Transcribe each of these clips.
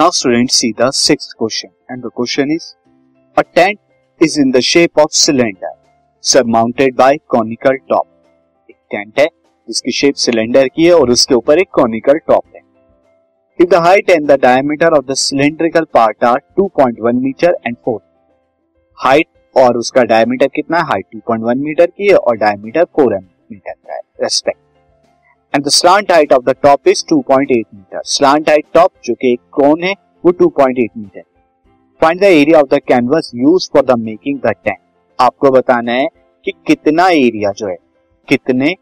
Now students see the sixth question and the question is a tent is in the shape of cylinder surmounted by conical top. एक tent है जिसकी shape cylinder की है और उसके ऊपर एक कॉनिकल टॉप है If the height and the diameter of the cylindrical part are 2.1 metre and 4 height और उसका डायमीटर कितना है हाइट 2.1 मीटर की है और डायमीटर 4 मीटर का है respect and the slant height of the top is 2.8 metre slant height top जो कि एक कोन है, वो 2.8 metre find the area of the canvas use for the making the tent आपको बताना है कि कितना एरिया जो है, कितने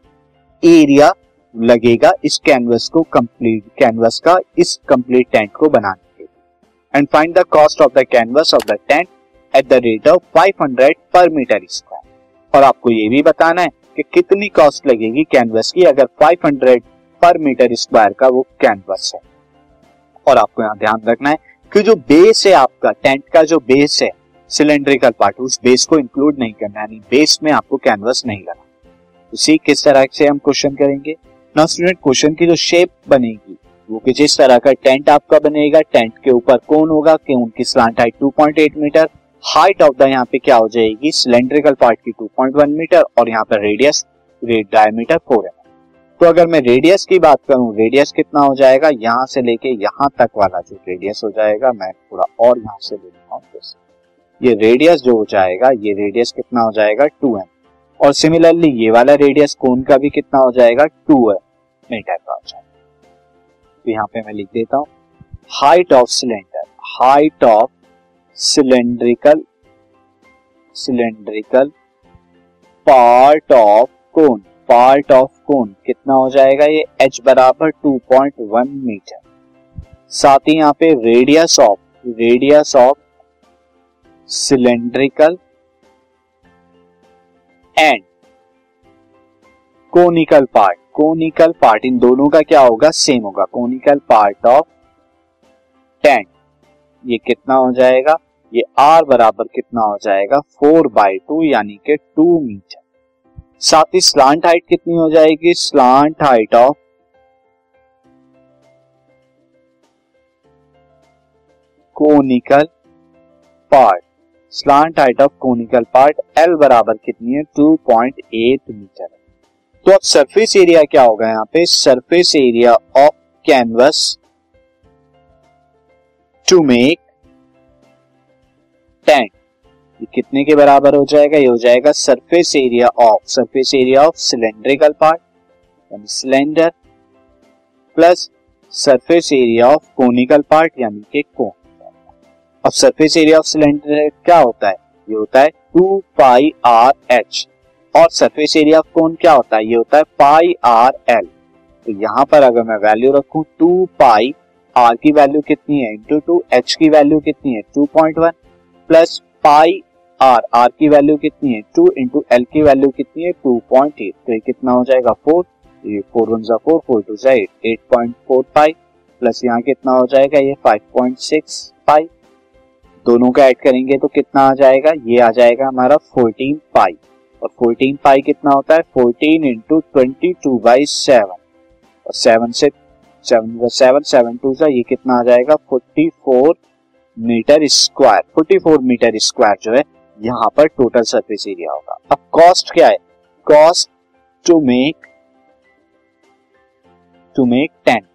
एरिया लगेगा इस कैनवस को कंप्लीट कैनवस का, इस कंप्लीट टेंट को बनाने के लिए। And find the cost of the canvas of the tent at the rate of 500 per metre square और आपको ये भी बताना है कि कितनी कॉस्ट लगेगी कैनवस की अगर 500 पर मीटर स्क्वायर का वो कैनवस है। और आपको यहाँ ध्यान रखना है कि जो बेस है आपका टेंट का जो बेस है सिलेंड्रिकल पार्ट उस बेस को इंक्लूड नहीं करना, यानी बेस में आपको कैनवस नहीं लगा उसी किस तरह से हम क्वेश्चन करेंगे? ना स्टूडेंट क्वेश्चन की जो शेप बनेगी, वो कि जिस तरह का टेंट आपका बनेगा टेंट के ऊपर कौन होगा, कि उनकी slant height 2.8 metre height of the यहाँ पे क्या हो जाएगी? सिलेंड्रिकल पार्ट की 2.1 मीटर और यहाँ पर रेडियस डायमीटर फोर है। तो अगर मैं रेडियस की बात करूँ रेडियस कितना हो जाएगा? यहाँ से लेके यहाँ तक वाला जो रेडियस हो जाएगा, मैं थोड़ा और यहाँ से ले लूँगा ये रेडियस जो हो जाएगा, ये रेडियस कितना हो जाएगा? टू एम और सिमिलरली ये वाला रेडियस कोन का भी कितना हो जाएगा? टू मीटर का हो जाएगा। तो यहाँ पे मैं लिख देता हूँ। Height of cylinder height of cylindrical cylindrical part of cone part of cone कितना हो जाएगा ये? एच बराबर 2.1 मीटर साथ ही यहाँ पे radius of radius of cylindrical and conical part conical part इन दोनों का क्या होगा? सेम होगा. कोनिकल पार्ट ऑफ़ टेंट ये कितना हो जाएगा? ये आर बराबर कितना हो जाएगा? फोर बाई टू यानी कि टू मीटर साथ ही स्लांट हाइट कितनी हो जाएगी? Slant height of conical part slant height of conical part L बराबर कितनी है? 2.8 मीटर तो अब सरफेस एरिया क्या होगा यहाँ पे? Surface area of canvas to make tent ये कितने के बराबर हो जाएगा? ये हो जाएगा surface area of surface area of cylindrical part यानी cylinder plus surface area of conical part यानी कि कोन अब सरफेस एरिया ऑफ़ सिलेंडर क्या होता है? ये होता है टू पाई आर एच और सरफेस एरिया ऑफ़ कोन क्या होता है? ये होता है पाई आर एल तो यहाँ पर अगर मैं वैल्यू रखूँ टू पाई आर की वैल्यू कितनी है? इंटू टू एच की वैल्यू कितनी है? Two point one plus pi r r की वैल्यू कितनी है? टू इंटू एल की वैल्यू कितनी है? Two point eight. तो ये कितना हो जाएगा? फोर। ये फोर वन जा फोर फोर टू जा eight. Eight point four pi. Plus यहाँ कितना हो जाएगा? ये फाइव पॉइंट सिक्स पाई। दोनों का ऐड करेंगे तो कितना आ जाएगा? ये आ जाएगा हमारा फोर्टीन पाई। और फोर्टीन पाई कितना होता है? Fourteen into twenty two by seven. और सेवन से, सेवन सेवन सेवन टू सा ये कितना आ जाएगा? Forty four metre square forty four metre square जो है, यहाँ पर टोटल सरफेस एरिया होगा। अब कॉस्ट क्या है? Cost to make to make ten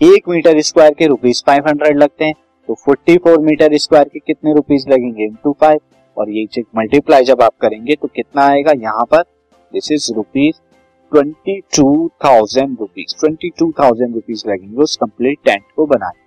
एक मीटर स्क्वायर के रुपीज़ फाइव हंड्रेड लगते हैं तो 44 मीटर स्क्वायर के कितने रुपीज़ लगेंगे? इंटू फाइव और ये चेक मल्टीप्लाई जब आप करेंगे तो कितना आएगा? यहाँ पर this is rupees twenty two thousand rupees twenty two thousand rupees लगेंगे उस कंप्लीट टेंट को बनाने